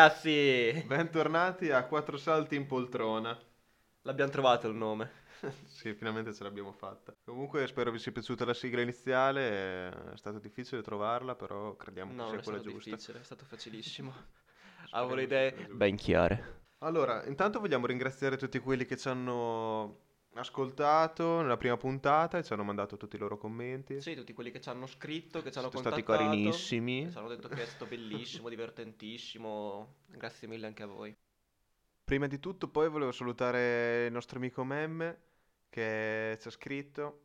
Ragazzi! bentornati a Quattro Salti in Poltrona. L'abbiamo trovato il nome. Sì, finalmente ce l'abbiamo fatta. Comunque spero vi sia piaciuta la sigla iniziale, è stato difficile trovarla, però crediamo No, che sia è quella stato giusta. difficile, è stato facilissimo. Avevo le idee ben chiare. Allora, intanto vogliamo ringraziare tutti quelli che ci hanno ascoltato nella prima puntata e ci hanno mandato tutti i loro commenti. Sì, tutti quelli che ci hanno scritto, che ci hanno stati contattato. carinissimi. che Ci hanno detto che è stato bellissimo, divertentissimo. Grazie mille anche a voi. Prima di tutto, poi volevo salutare il nostro amico Memme che ci ha scritto.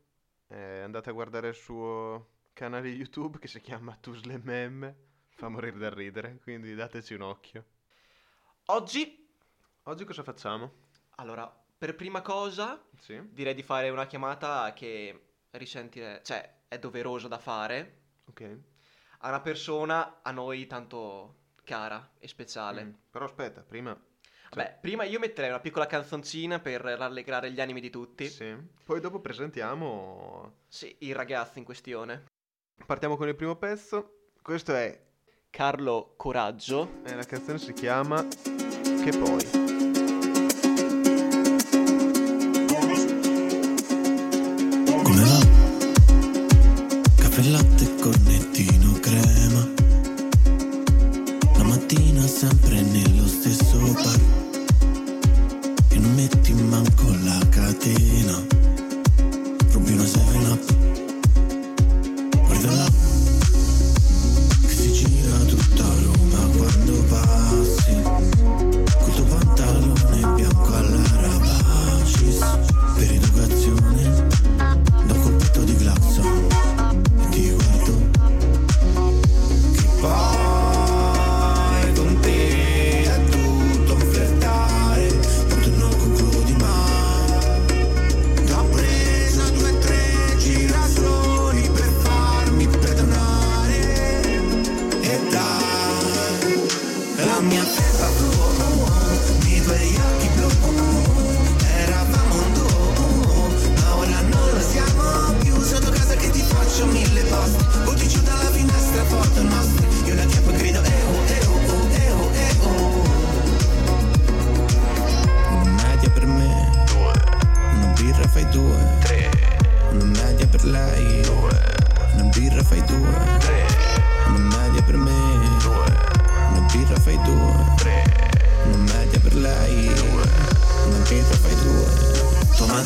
Eh, andate a guardare il suo canale YouTube che si chiama Tusle Memme. Fa morire da ridere, quindi dateci un occhio. Oggi, Oggi cosa facciamo? allora, per prima cosa, Sì? direi di fare una chiamata che risentire, cioè, è doverosa da fare Ok. a una persona a noi tanto cara e speciale. Mm, Però aspetta, prima... Vabbè, prima io metterei una piccola canzoncina per rallegrare gli animi di tutti. Sì. Poi dopo presentiamo... Sì, il ragazzo in questione. Partiamo con il primo pezzo. Questo è... Carlo Coraggio. e la canzone si chiama... Che poi?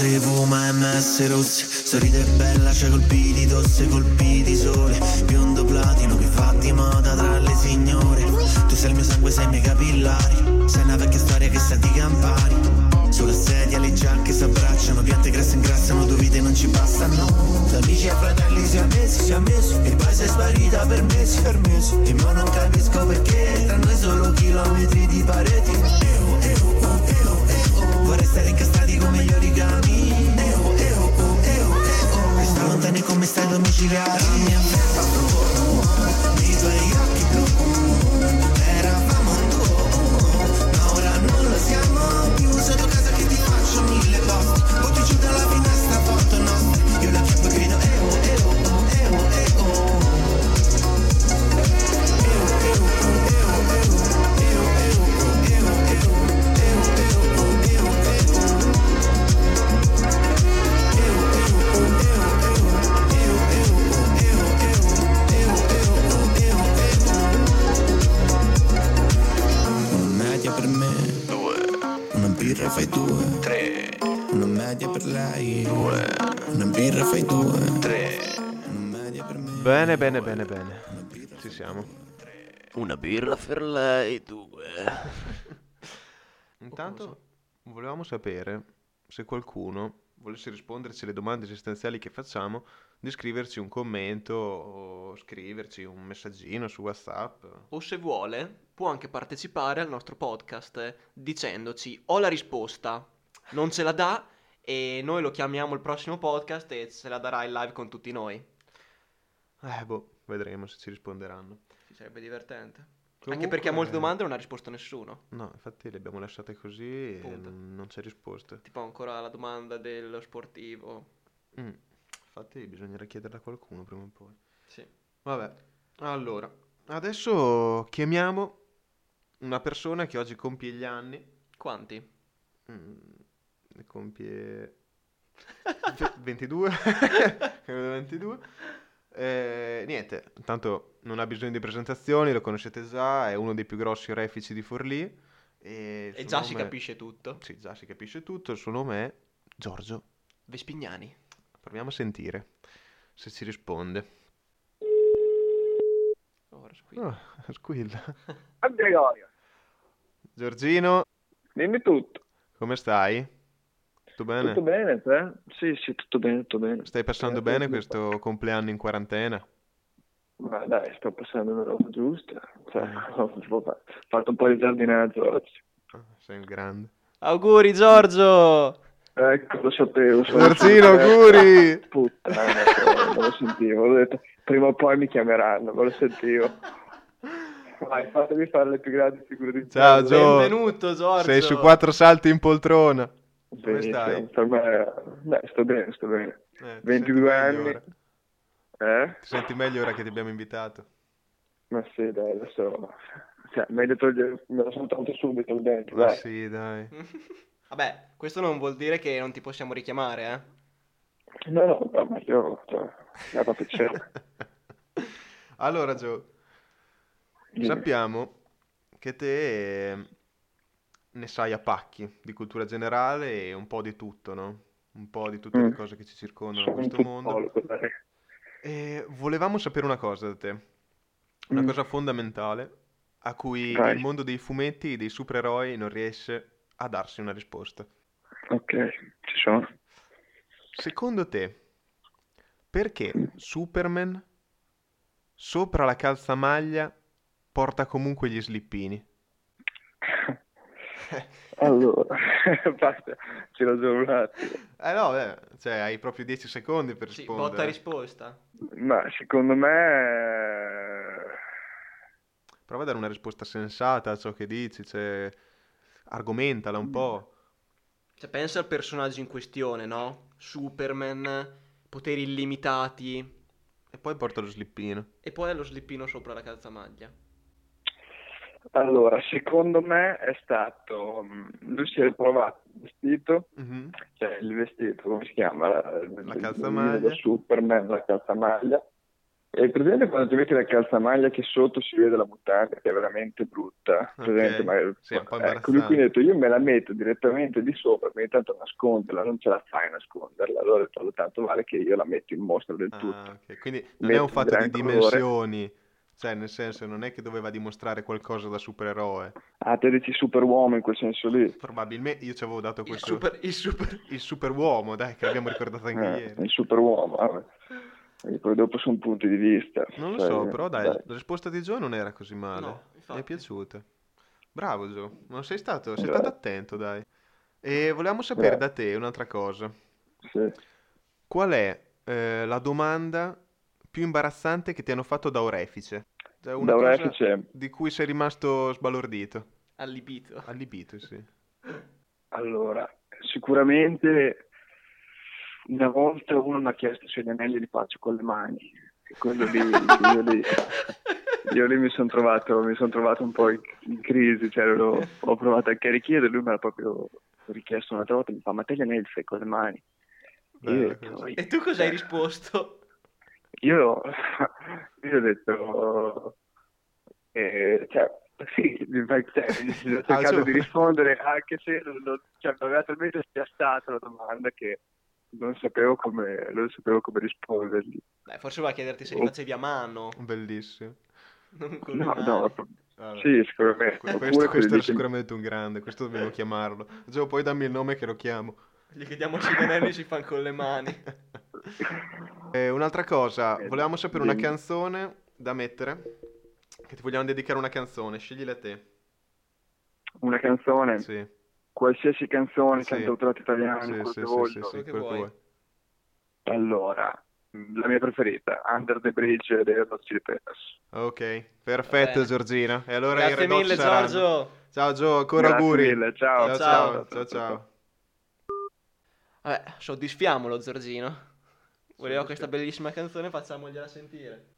Madre fuma MS rossi Sorride bella, c'è colpi di tosse, colpi di sole. Biondo platino che fa di moda tra le signore. Tu sei il mio sangue, sei i miei capillari. Sei una vecchia storia che senti campari. Sulla sedia le giacche s'abbracciano Piante grasse ingrassano, due vite non ci bastano Da amici a fratelli si è messi, si è messi E poi sei sparita per mesi, per mesi. E ma non capisco perché Tra noi solo chilometri di pareti. Oh, eh oh, eh oh. Vorrei stare incastrati come gli origami come stai domiciliari Bene, bene, bene, bene. Ci siamo. Una birra per lei, due. Intanto volevamo sapere se qualcuno volesse risponderci alle domande esistenziali che facciamo, di scriverci un commento o scriverci un messaggino su WhatsApp. O se vuole, può anche partecipare al nostro podcast dicendoci ho la risposta, non ce la dà e noi lo chiamiamo il prossimo podcast e se la darà in live con tutti noi. Eh, boh, vedremo se ci risponderanno. Ci sarebbe divertente. Anche Comunque- perché a molte domande non ha risposto nessuno. No, infatti le abbiamo lasciate così e Punto. non non c'è risposta. Tipo ancora la domanda dello sportivo. Mm, Infatti bisognerà chiederla a qualcuno prima o poi. Sì. Vabbè, allora, adesso chiamiamo una persona che oggi compie gli anni. Quanti? Mm, compie ve- 22. Credo 22. Eh, niente, intanto non ha bisogno di presentazioni, lo conoscete già, è uno dei più grossi orefici di Forlì. E, E già si capisce tutto. Sì, già si capisce tutto. Il suo nome è Giorgio. Vespignani. Proviamo a sentire se ci risponde. Ora qui. Oh, squilla. Gregorio, Giorgino, dimmi tutto. come stai? Tutto bene? Tutto bene, te? Sì, sì, tutto bene, tutto bene. Stai passando Eh, bene questo compleanno in quarantena? Ma dai, sto passando una roba giusta. Cioè, Mm. ho fatto un po' di giardinaggio oggi. Ah, Sei un grande. Auguri Giorgio! Ecco, lo sapevo. Giorgino, eh, auguri! Puttana, cioè, non lo sentivo. Ho detto, prima o poi mi chiameranno, me lo sentivo. Vai, fatemi fare le più grandi figure di Ciao, merda. Gio. Benvenuto Giorgio! Sei su quattro salti in poltrona. Come stai? Me, dai, sto bene, sto bene. Eh, ti 22 senti meglio anni. Eh? Ti senti meglio ora che ti abbiamo invitato? Ma sì, dai, adesso... Cioè, meglio togliere... Me lo sono tolto subito il dente, Ma dai. sì, dai. Vabbè, questo non vuol dire che non ti possiamo richiamare, eh? No, no, no, ma io... Cioè, mi fa piacere. Allora, Gio, Dimmi. sappiamo che te ne sai a pacchi di cultura generale e un po' di tutto, no? Un po' di tutte le Mm. cose che ci circondano in questo mondo. dai. E volevamo sapere una cosa da te, una Mm. cosa fondamentale a cui Vai. il mondo dei fumetti e dei supereroi non riesce a darsi una risposta. Ok, ci sono. Secondo te, perché Superman sopra la calzamaglia porta comunque gli slippini? Allora, basta, ci ragiono un attimo. Eh no, eh, cioè hai proprio 10 secondi per Sì, rispondere. botta risposta. Ma secondo me... Prova a dare una risposta sensata a ciò che dici, cioè argomentala un po'. Cioè, pensa al personaggio in questione, no? Superman, poteri illimitati E poi porta lo slippino. e poi lo slippino sopra la calzamaglia. Allora, secondo me è stato... mm, Lui si è provato il vestito, Mhm. cioè il vestito, come si chiama? La, il- calzamaglia. Superman, la calzamaglia. E presente quando ti metti la calzamaglia che sotto si vede la mutanda, che è veramente brutta. Ok, Presente, ma- sì, ecco, lui quindi ha detto io me la metto direttamente di sopra, ma intanto nasconderla, non ce la fai a nasconderla. Allora ho detto tanto vale che io la metto in mostra del tutto. Ah, ok. Quindi non è un fatto di gran colore. Cioè nel senso non è che doveva dimostrare qualcosa da supereroe. Ah, te dici superuomo in quel senso lì. Probabilmente io ci avevo dato Il questo super, il super... il superuomo, dai, che l'abbiamo ricordato anche Eh, ieri. il superuomo, vabbè. E poi dopo sono punti di vista. Non lo sai, so, però dai, la risposta di Gio non era così male. No, Mi è piaciuta. Bravo Gio, non sei stato, sei stato attento, dai. E volevamo sapere Grazie. da te un'altra cosa. Sì. Qual è eh, la domanda più imbarazzante che ti hanno fatto da orefice? Cioè, una Da cosa orefice? di cui sei rimasto sbalordito. allibito. Allibito, sì. Allora, sicuramente una volta uno mi ha chiesto se gli anelli li faccio con le mani. E quello lì, io lì, io lì mi sono trovato, mi son trovato un po' in, in crisi, cioè ero- ho provato anche a richiedere, lui me l'ha proprio richiesto un'altra volta, mi fa ma te gli anelli li fai con le mani? E io. E tu cosa hai Cioè, risposto? Io, io ho detto, eh, cioè, sì, mi fai- cioè, ho cercato di rispondere anche se non, non- cioè, mi aveva talmente spiazzato la domanda che non sapevo come, non sapevo come rispondergli. Beh, forse voleva chiederti se li Oh. facevi a mano, Bellissimo. non con No, no, Vabbè. sì, sicuramente. Questo, quelli questo era che- sicuramente un grande, questo dobbiamo chiamarlo. Gio, poi dammi il nome che lo chiamo. Gli chiediamo se anelli si fanno con le mani. Eh, un'altra cosa, volevamo sapere una canzone da mettere. Che ti vogliamo dedicare una canzone, sceglila te. Una canzone, Sì, qualsiasi canzone, Sì. cantautorato italiano, sì, quello sì, che sì, voglio. sì, sì, quello. Allora, la mia preferita, Under the Bridge dei Red Hot Chili Peppers. Ok, perfetto bene. Giorgina. E allora Grazie mille saranno. Giorgio. Ciao Gio, ancora Grazie auguri. mille, ciao. ciao, Ciao. ciao, ciao, ciao. Vabbè, soddisfiamo lo Giorgino. Voleva Sì, questa bellissima canzone, facciamogliela sentire.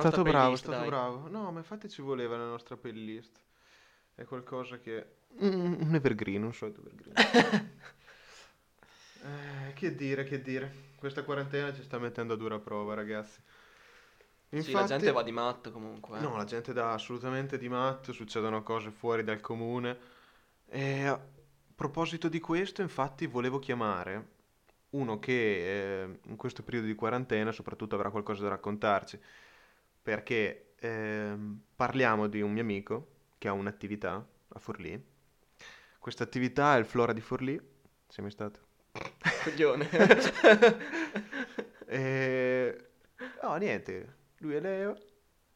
Stato bravo, è stato dai. bravo. No, ma infatti ci voleva nella nostra playlist. È qualcosa che... Mm, un evergreen, un solito evergreen. Eh, che dire, che dire. Questa quarantena ci sta mettendo a dura prova, ragazzi. Sì, la gente va di matto comunque. eh. No, la gente dà assolutamente di matto, succedono cose fuori dal comune. E a proposito di questo, infatti, volevo chiamare uno che eh, in questo periodo di quarantena soprattutto avrà qualcosa da raccontarci, perché ehm, parliamo di un mio amico che ha un'attività a Forlì. Questa attività è il Flora di Forlì. Sei mai stato? Coglione. E... No, niente, lui è Leo.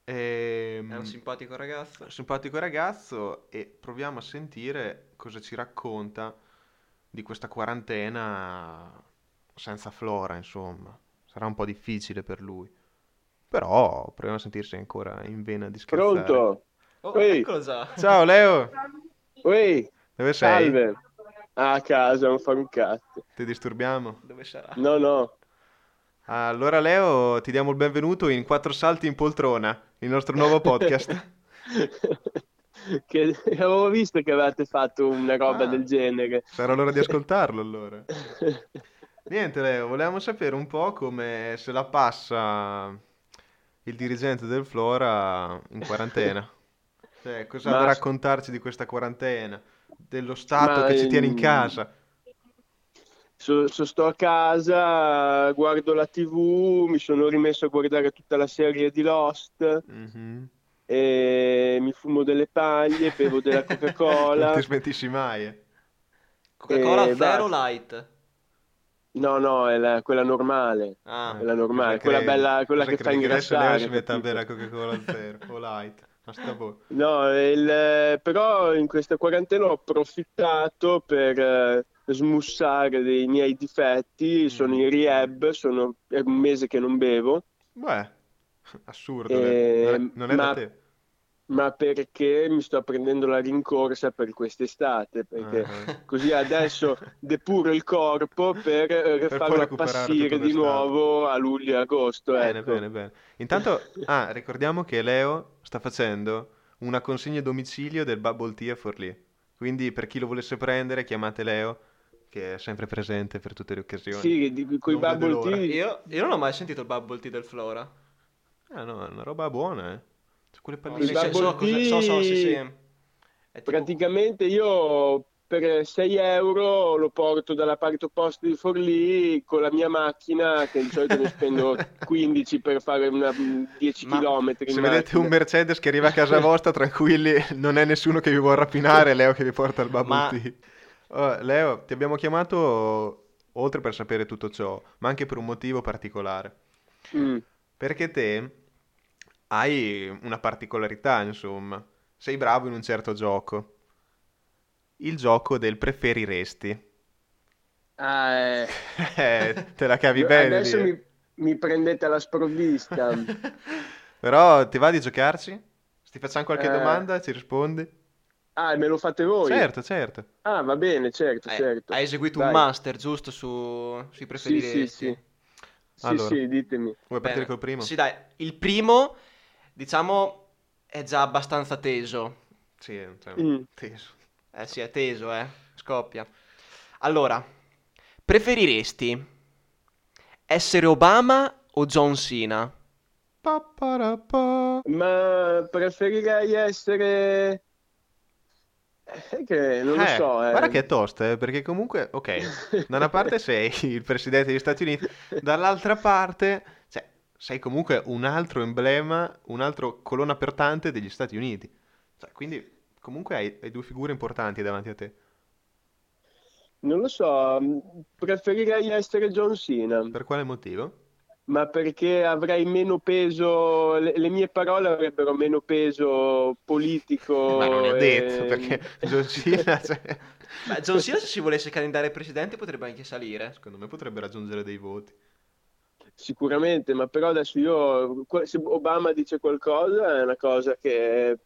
Ehm, È un simpatico ragazzo. simpatico ragazzo e proviamo a sentire cosa ci racconta di questa quarantena senza Flora, insomma. Sarà un po' difficile per lui. Però proviamo a sentirsi ancora in vena di scherzare. Pronto? Oh, Ehi. eccolo già. Ciao Leo, Ui, dove sei? salve. A casa, non fare un cazzo. Ti disturbiamo? Dove sarà? No, no. Allora Leo, ti diamo il benvenuto in Quattro Salti in Poltrona, il nostro nuovo podcast. che avevo visto che avevate fatto una roba Ah. del genere. Sarà l'ora di ascoltarlo allora. Niente, Leo, volevamo sapere un po' come se la passa il dirigente del Flora in quarantena. Cioè, cosa ha Ma- da raccontarci di questa quarantena? Dello Stato Ma, che ci tiene in casa. So, so- sto a casa, guardo la TV, mi sono rimesso a guardare tutta la serie di Lost Mhm. e mi fumo delle paglie, bevo della Non Coca-Cola. ti smentisci mai. eh. Coca-Cola Eh, zero basta. light. No, no, è la- quella normale. Ah, Quella normale, Cosa quella credi? bella- quella Cosa che fa credi? adesso ingrassare, si mette a bere la Coca-Cola zero o light. No, il- però in questa quarantena ho approfittato per eh, smussare dei miei difetti. Sono in rehab, sono, è un mese che non bevo, Beh, assurdo. Eh, Leo. Non è, non è ma- da te. Ma perché mi sto prendendo la rincorsa per quest'estate, perché Ah. così adesso depuro il corpo per, eh, Per farlo appassire di nuovo a luglio e agosto. Bene, ecco. bene, bene. Intanto, ah, ricordiamo che Leo sta facendo una consegna a domicilio del Bubble Tea a Forlì. Quindi per chi lo volesse prendere, chiamate Leo, che è sempre presente per tutte le occasioni. Sì, di, con i bubble tea Io, io non ho mai sentito il bubble tea del Flora. Ah, no, è una roba buona, eh. Quelle No, palline. sì, sì, so, so, so, sì, sì. tipo- Praticamente io per 6 euro lo porto dalla parte opposta di Forlì con la mia macchina, che di solito ne spendo 15 per fare una, 10 Ma km Se vedete un macchina. Mercedes che arriva a casa vostra, tranquilli, non è nessuno che vi vuole rapinare, Leo che vi porta il bubble Ma-. Oh, Leo, ti abbiamo chiamato oltre per sapere tutto ciò, ma anche per un motivo particolare. Mm. Perché te hai una particolarità, insomma. Sei bravo in un certo gioco. Il gioco del preferiresti. Ah, eh. Eh, te la cavi bene Adesso eh. mi, mi prendete alla sprovvista. Però ti va di giocarci? Se ti facciamo qualche Eh. domanda, ci rispondi? Ah, me lo fate voi? Certo, certo. Ah, va bene, certo, Eh, certo. Hai eseguito Dai. un master, giusto, su, sui Sì, preferiresti? sì, sì. Sì, Allora. sì, ditemi. Vuoi partire Bene. col primo? Sì, dai. Il primo, diciamo, è già abbastanza teso. Sì, cioè, Mm. teso. Eh sì, è teso, eh. Scoppia. Allora, preferiresti essere Obama o John Cena? Pa-pa-ra-pa. Ma preferirei essere... È che non lo Eh, so, eh. Guarda che è tosta, eh, perché comunque, ok, da una parte sei il presidente degli Stati Uniti, dall'altra parte, sei comunque un altro emblema, un altro colonna portante degli Stati Uniti. Cioè, quindi, comunque hai, hai due figure importanti davanti a te. Non lo so, preferirei essere John Cena, Per quale motivo? ma perché avrei meno peso, le, le mie parole avrebbero meno peso politico. Ma non è detto, e- perché John Cena, cioè, Beh, John Cena se si volesse candidare presidente potrebbe anche salire. secondo me potrebbe raggiungere dei voti. Sicuramente, ma però adesso io, se Obama dice qualcosa è una cosa che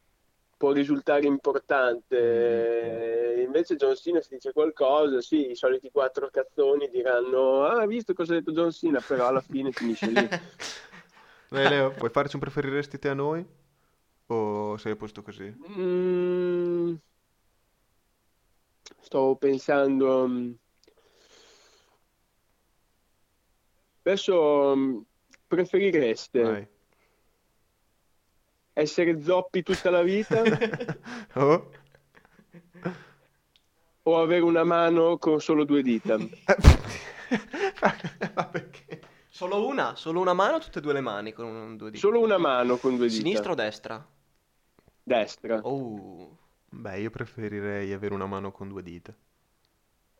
può risultare importante, invece John Cena se dice qualcosa, sì, i soliti quattro cazzoni diranno, ah, hai visto cosa ha detto John Cena, però alla fine finisce lì. Dai, Leo, puoi farci un preferiresti te a noi? O sei a posto così? Mm, stavo pensando. mm, Adesso mm, preferireste Vai. essere zoppi tutta la vita Oh? o avere una mano con solo due dita? Ma perché? Solo una? Solo una mano o tutte e due le mani con un, due dita? Solo una mano con due dita. Sinistra o destra? Destra. Oh. Beh, io preferirei avere una mano con due dita.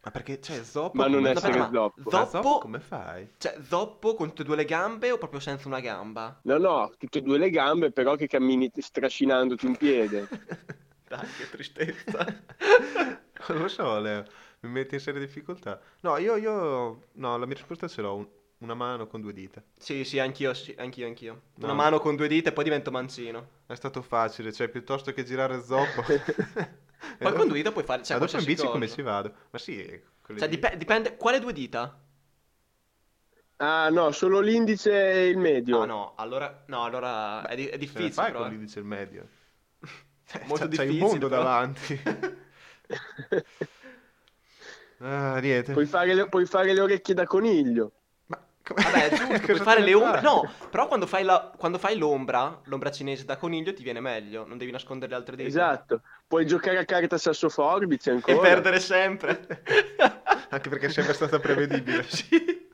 Ma perché, cioè, zoppo Ma non come essere fai? ma zoppo. Ma Zoppo- zoppo come fai? Cioè, zoppo con tutte e due le gambe o proprio senza una gamba? No, no, tutte e due le gambe, però che cammini strascinandoti un piede. Dai, che tristezza. Non lo so, Leo, mi metti in serie difficoltà. No, io, io, no, la mia risposta ce l'ho, un- una mano con due dita. Sì, sì, anch'io, sì, anch'io, anch'io. No. Una mano con due dita e poi divento manzino. È stato facile, cioè, piuttosto che girare zoppo. Poi con due dita puoi fare, cioè, Ma dopo in bici cosa. come ci vado? Ma sì, le Cioè, dip- dipende, quale due dita? Ah, no, solo l'indice e il medio. Ah, no, allora, no, allora è, di- è difficile, fai però, con eh. l'indice il medio? Molto c'hai- c'hai un difficile, mondo però. davanti. Ah, niente. Puoi fare le, puoi fare le orecchie da coniglio. Come- Vabbè, giusto, cosa puoi fare le ombre. No, però quando fai, la- quando fai l'ombra, l'ombra cinese da coniglio ti viene meglio, non devi nascondere le altre dita. Esatto. Puoi giocare a carta sassoforbice E ancora. perdere sempre. Anche perché è sempre stata prevedibile. Sì.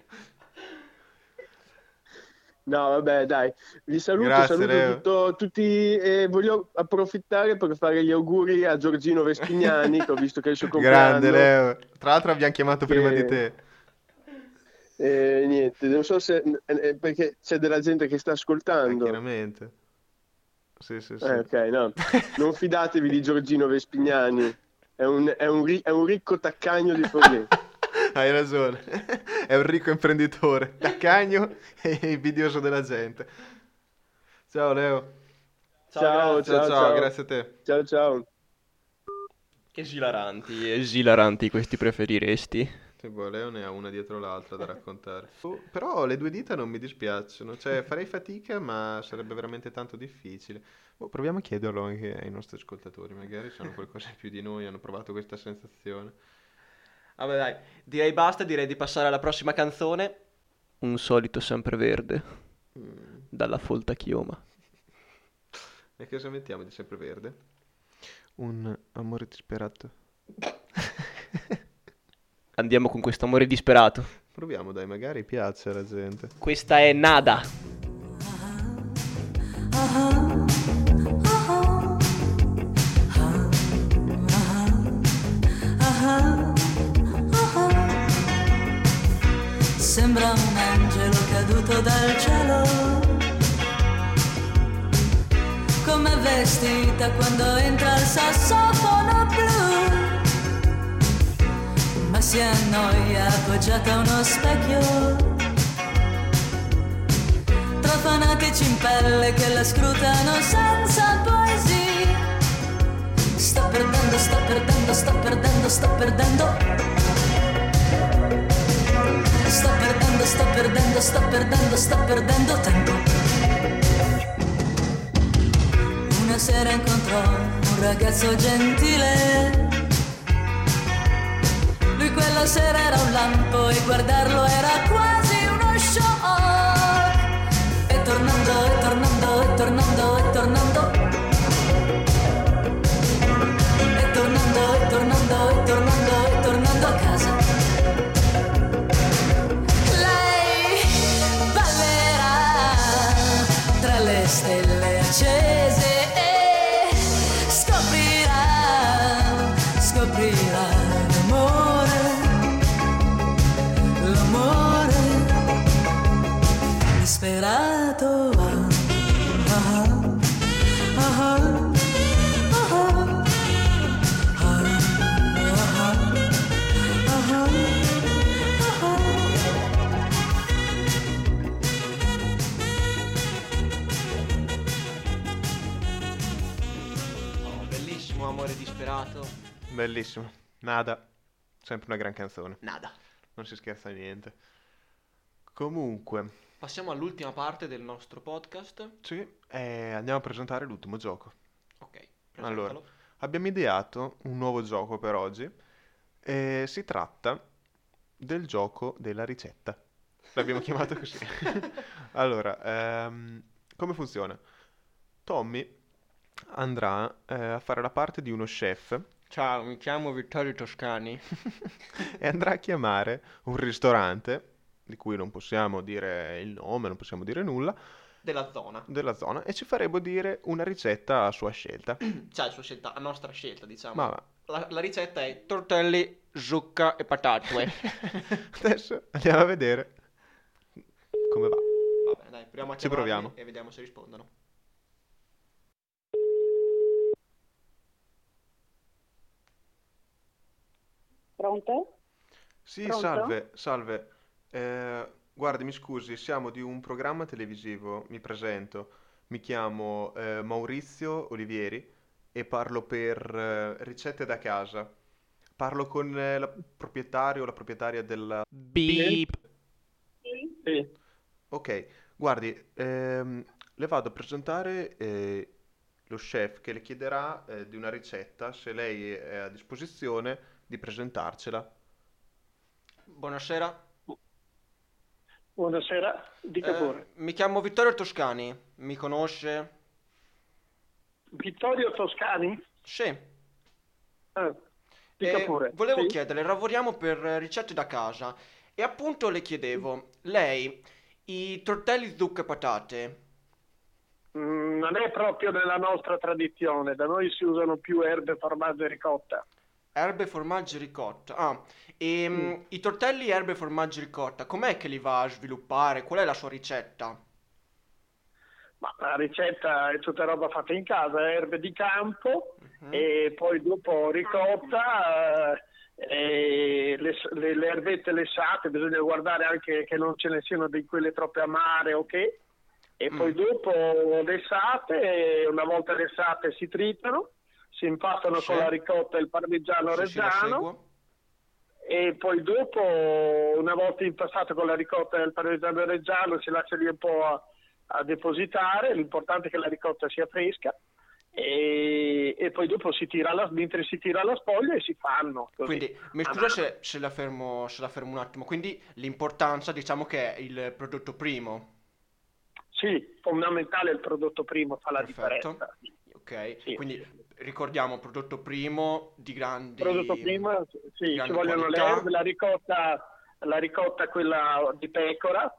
No, vabbè, dai. Vi saluto, Grazie, saluto tutto- tutti e voglio approfittare per fare gli auguri a Giorgino Vespignani, che ho visto che è il suo compleanno. Grande Leo. Tra l'altro abbiamo chiamato prima di te. E niente, non so se... eh, perché c'è della gente che sta Eh, ascoltando. chiaramente. Sì, sì, sì. Eh, ok, no. Non fidatevi di Giorgino Vespignani. È un, è un ri- è un ricco taccagno di Forlì. Hai ragione. È un ricco imprenditore, taccagno e invidioso della gente. Ciao Leo. Ciao, Ciao, ciao, ciao. grazie a te. Ciao, ciao. Esilaranti, esilaranti questi preferiresti? Sì, boh, Leo ne ha una dietro l'altra da raccontare. Oh, però le due dita non mi dispiacciono, cioè farei fatica, ma sarebbe veramente tanto difficile. Boh, proviamo a chiederlo anche ai nostri ascoltatori, magari sanno qualcosa in più di noi, hanno provato questa sensazione. Vabbè dai, direi basta, direi di passare alla prossima canzone. Un solito sempreverde, Mm. dalla folta chioma. E cosa mettiamo di sempreverde? Un amore disperato. Andiamo con questo amore disperato. Proviamo, dai, magari piace alla gente. Questa è Nada. Sembra un angelo caduto dal cielo. Come vestita quando entra il sassofono blu. Si annoia appoggiata a uno specchio. Tra fanatici in pelle che la scrutano senza poesia. Sto perdendo, sto perdendo, sto perdendo, sto perdendo. Sto perdendo, sto perdendo, sto perdendo, sto perdendo tempo. Una sera incontrò un ragazzo gentile. Quella sera era un lampo e guardarlo era quasi uno shock. E tornando, e tornando, Bellissimo. Nada. Sempre una gran canzone. Nada. Non si scherza niente. Comunque, Passiamo all'ultima parte del nostro podcast. sì, eh, andiamo a presentare l'ultimo gioco. Ok, Allora. presentalo. Abbiamo ideato un nuovo gioco per oggi. E si tratta del gioco della ricetta. L'abbiamo chiamato così. Allora, ehm, come funziona? Tommy andrà eh, a fare la parte di uno chef Ciao, mi chiamo Vittorio Toscani. e andrà a chiamare un ristorante di cui non possiamo dire il nome, non possiamo dire nulla, Della zona. della zona e ci faremo dire una ricetta a sua scelta. Cioè, sua scelta, a nostra scelta, diciamo. Ma La, la ricetta è tortelli, zucca e patate. adesso andiamo a vedere come va. Vabbè, dai, proviamo a Ci proviamo. e vediamo se rispondono. Pronto? Sì, Pronto? salve, salve. Eh, guardi, mi scusi, siamo di un programma televisivo, mi presento. Mi chiamo eh, Maurizio Olivieri e parlo per eh, ricette da casa. Parlo con eh, la proprietario o la proprietaria della... Beep. Sì. Ok, guardi, ehm, le vado a presentare eh, lo chef che le chiederà eh, di una ricetta, se lei è a disposizione di presentarcela. Buonasera. Buonasera, dica Eh, pure. mi chiamo Vittorio Toscani. Mi conosce? Vittorio Toscani? Sì. Eh, dica Eh, pure. volevo Sì? chiederle, lavoriamo per ricette da casa e appunto le chiedevo, lei i tortelli zucca e patate, Mm, non è proprio nella nostra tradizione, da noi si usano più erbe, formaggio e ricotta. Erbe, formaggio e ricotta. Ah, e Mm. mm, i tortelli, erbe, formaggio e ricotta, com'è che li va a sviluppare? Qual è la sua ricetta? Ma la ricetta è tutta roba fatta in casa, erbe di campo Mhm. e poi dopo ricotta, eh, le, le- le erbette lessate, bisogna guardare anche che non ce ne siano di quelle troppe amare o che. E poi Mm. dopo lessate, una volta lessate si tritano, si impastano Sì. con la ricotta e il parmigiano Sì, reggiano e poi dopo, una volta impastato con la ricotta e il parmigiano reggiano, si lascia lì un po' a, a depositare, l'importante è che la ricotta sia fresca e, e poi dopo si tira la, mentre si tira la spoglia e si fanno. così. Quindi, mi A scusa se, se la fermo, se la fermo un attimo. Quindi l'importanza, diciamo che è il prodotto primo. Sì, fondamentale il prodotto primo, fa la Perfetto. differenza. Ok, Sì. quindi ricordiamo prodotto primo di grandi... Il prodotto primo, sì, ci vogliono le erbe, la ricotta, la ricotta quella di pecora,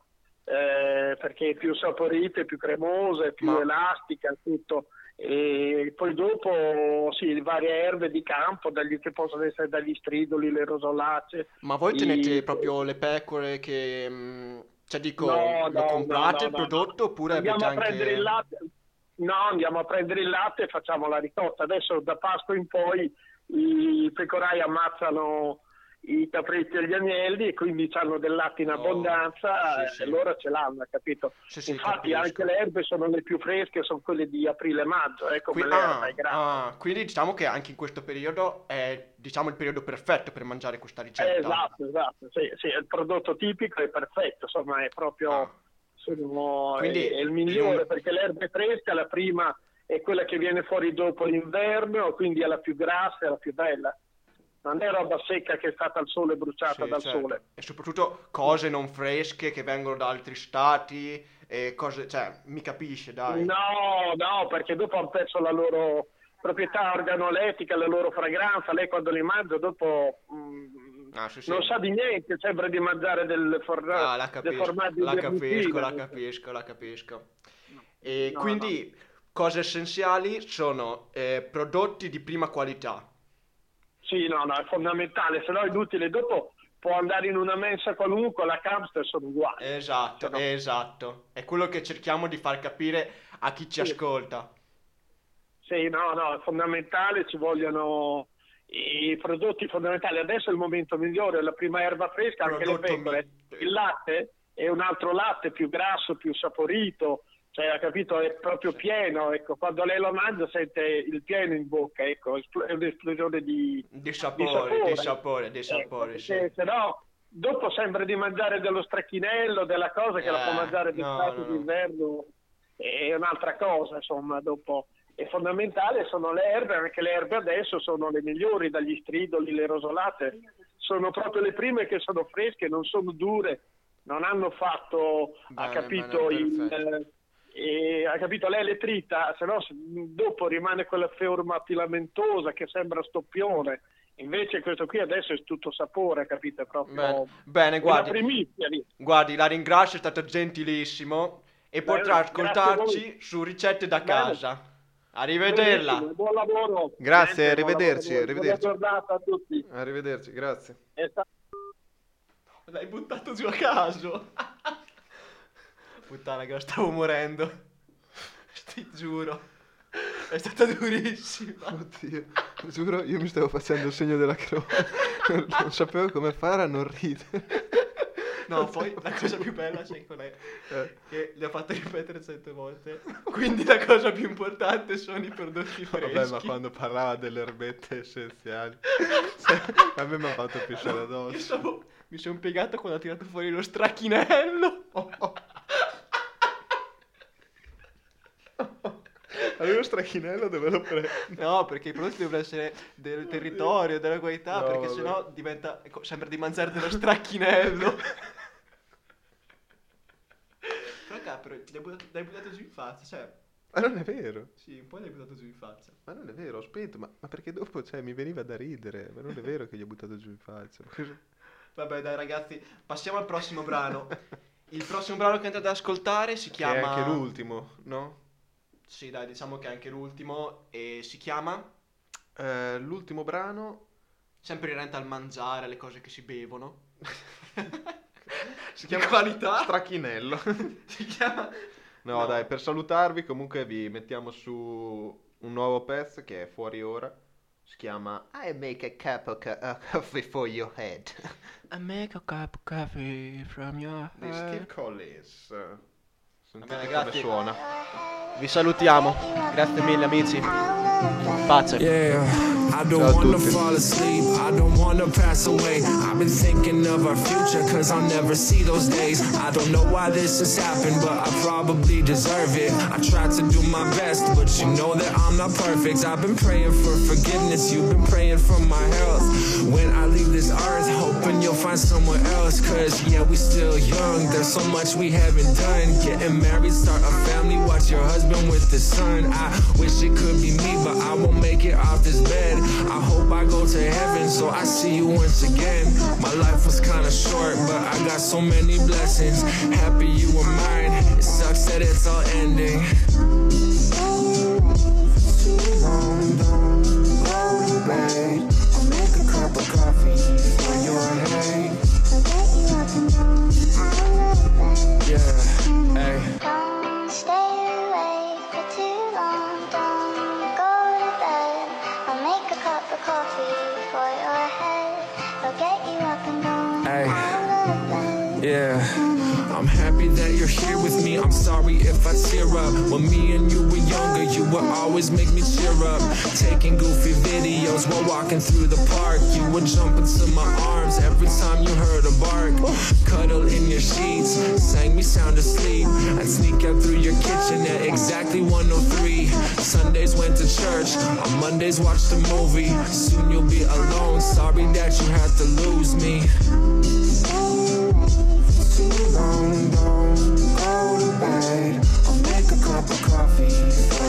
eh, perché è più saporita, è più cremosa, è più Ma- elastica, tutto. E poi dopo, sì, varie erbe di campo, dagli, che possono essere dagli stridoli, le rosolacee. Ma voi tenete proprio le pecore che... mm, Cioè dico, No, lo no, comprate no, il no, no. prodotto oppure andiamo a prendere anche... il latte. No, andiamo a prendere il latte e facciamo la ricotta. Adesso da Pasqua in poi i pecorai ammazzano i capretti e gli agnelli e quindi hanno del latte in Oh, abbondanza sì, sì. e loro ce l'hanno, capito? Sì, Infatti capisco. anche le erbe sono le più fresche, sono quelle di aprile e maggio, eh, come Qui- l'erba ah, ah, quindi diciamo che anche in questo periodo è diciamo il periodo perfetto per mangiare questa ricetta. Eh, esatto, esatto, sì, sì, il prodotto tipico è perfetto, insomma è proprio Ah. Sono- Quindi è, è il migliore non- perché l'erba è fresca, la prima è quella che viene fuori dopo l'inverno, quindi è la più grassa, è la più bella. Non è roba secca che è stata al sole, bruciata Sì, dal certo. sole. E soprattutto cose non fresche che vengono da altri stati e cose, cioè, mi capisce, dai. No, no, perché dopo hanno perso la loro proprietà organolettica, la loro fragranza. Lei quando li mangia dopo mm, Ah, sì, sì. non sa di niente, sembra di mangiare del, forna- Ah, la capisco, formaggio la capisco, la capisco, la capisco. E No, quindi cose essenziali sono eh, prodotti di prima qualità. Sì, no, no, è fondamentale, se no è inutile. Dopo può andare in una mensa qualunque, la Campster sono uguali. Esatto, no. esatto. È quello che cerchiamo di far capire a chi ci Sì. ascolta. Sì, no, no, è fondamentale, ci vogliono i prodotti fondamentali. Adesso è il momento migliore, la prima erba fresca, anche le pecore. Il latte è un altro latte più grasso, più saporito, cioè, ha capito, è proprio pieno, ecco, quando lei lo mangia sente il pieno in bocca, ecco, è un'esplosione di, Di sapore, di sapore, di Ecco, sapore, sì. perché se no dopo sembra di mangiare dello stracchinello, della cosa che la può Eh, mangiare d'estate no, no. d'inverno, è un'altra cosa, insomma, dopo è fondamentale sono le erbe, anche le erbe adesso sono le migliori, dagli stridoli, le rosolate, sono proprio le prime che sono fresche, non sono dure, non hanno fatto, ha Bene, capito, bene, il, eh, ha capito, lei le trita, se no dopo rimane quella forma filamentosa che sembra stoppione. Invece questo qui adesso è tutto sapore, capito? È proprio Bene, bene, guardi. primizia. Guardi, la ringrazio, è stato gentilissimo e Bene, potrà ascoltarci su ricette da casa. Arrivederla. Buon lavoro. Grazie, Niente, buon arrivederci, arrivederci. Buona giornata a tutti. Arrivederci, grazie. Stato- L'hai buttato giù a caso. Puttana che lo stavo morendo. Ti giuro. È stata durissima. Oddio, giuro, io mi stavo facendo il segno della croce. Non, non sapevo come fare a non ridere. No, poi la cosa più bella sai qual è? Eh. Che le ho fatto ripetere cento volte. Quindi la cosa più importante sono i prodotti freschi. Vabbè, ma quando parlava delle erbette essenziali, cioè, a me mi ha fatto pisciare addosso. stavo- Mi sono piegato quando ha tirato fuori lo stracchinello. Avevo stracchinello dove l'ho preso. No, perché i prodotti devono essere del territorio, della qualità, No, perché vabbè. sennò diventa. ecco, sembra di mangiare dello stracchinello. Però ti l'hai buttato, l'hai buttato giù in faccia, cioè. Ma non è vero. Sì, un po' l'hai buttato giù in faccia. Ma non è vero, ho spento, ma, ma perché dopo cioè, mi veniva da ridere. Ma non è vero che gli ho buttato giù in faccia. Vabbè, dai, ragazzi, passiamo al prossimo brano. Il prossimo brano che andate ad ascoltare si Che chiama. è anche l'ultimo, no? Sì, dai, diciamo che è anche l'ultimo. E si chiama. Eh, l'ultimo brano Sempre inerente al mangiare, alle cose che si bevono. si Di chiama qualità. Stracchinello. si chiama No, No. dai, per salutarvi comunque vi mettiamo su un nuovo pezzo che è fuori ora. Si chiama I make a cup of ca- uh, coffee for your head. I make a cup of coffee from your Di Steve Collins. Sentite bene, come suona. Vi salutiamo. Grazie mille amici. Pace. Yeah, I don't wanna fall asleep, I don't wanna pass away. I've been thinking of our future, cause I'll never see those days. I don't know why this has happened, but I probably deserve it. I tried to do my best, but you know that I'm not perfect. I've been praying for forgiveness, you've been praying for my health. When I leave this earth, hoping you'll find someone else, cause yeah, we still young. There's so much we haven't done. Getting married, start a family, watch your husband with the son. I wish it could be me, but I won't make it off this bed. I hope I go to heaven, so I see you once again. My life was kinda short, but I got so many blessings. Happy you were mine. It sucks that it's all ending. I'll make a cup of coffee you're here with me. I'm sorry if I tear up. When me and you were younger, you would always make me cheer up. Taking goofy videos while walking through the park. You would jump into my arms every time you heard a bark. Cuddle in your sheets, sang me sound asleep. I'd sneak out through your kitchen at exactly 103. Sundays went to church, on Mondays watched a movie. Soon you'll be alone. Sorry that you had to lose me. Cup of coffee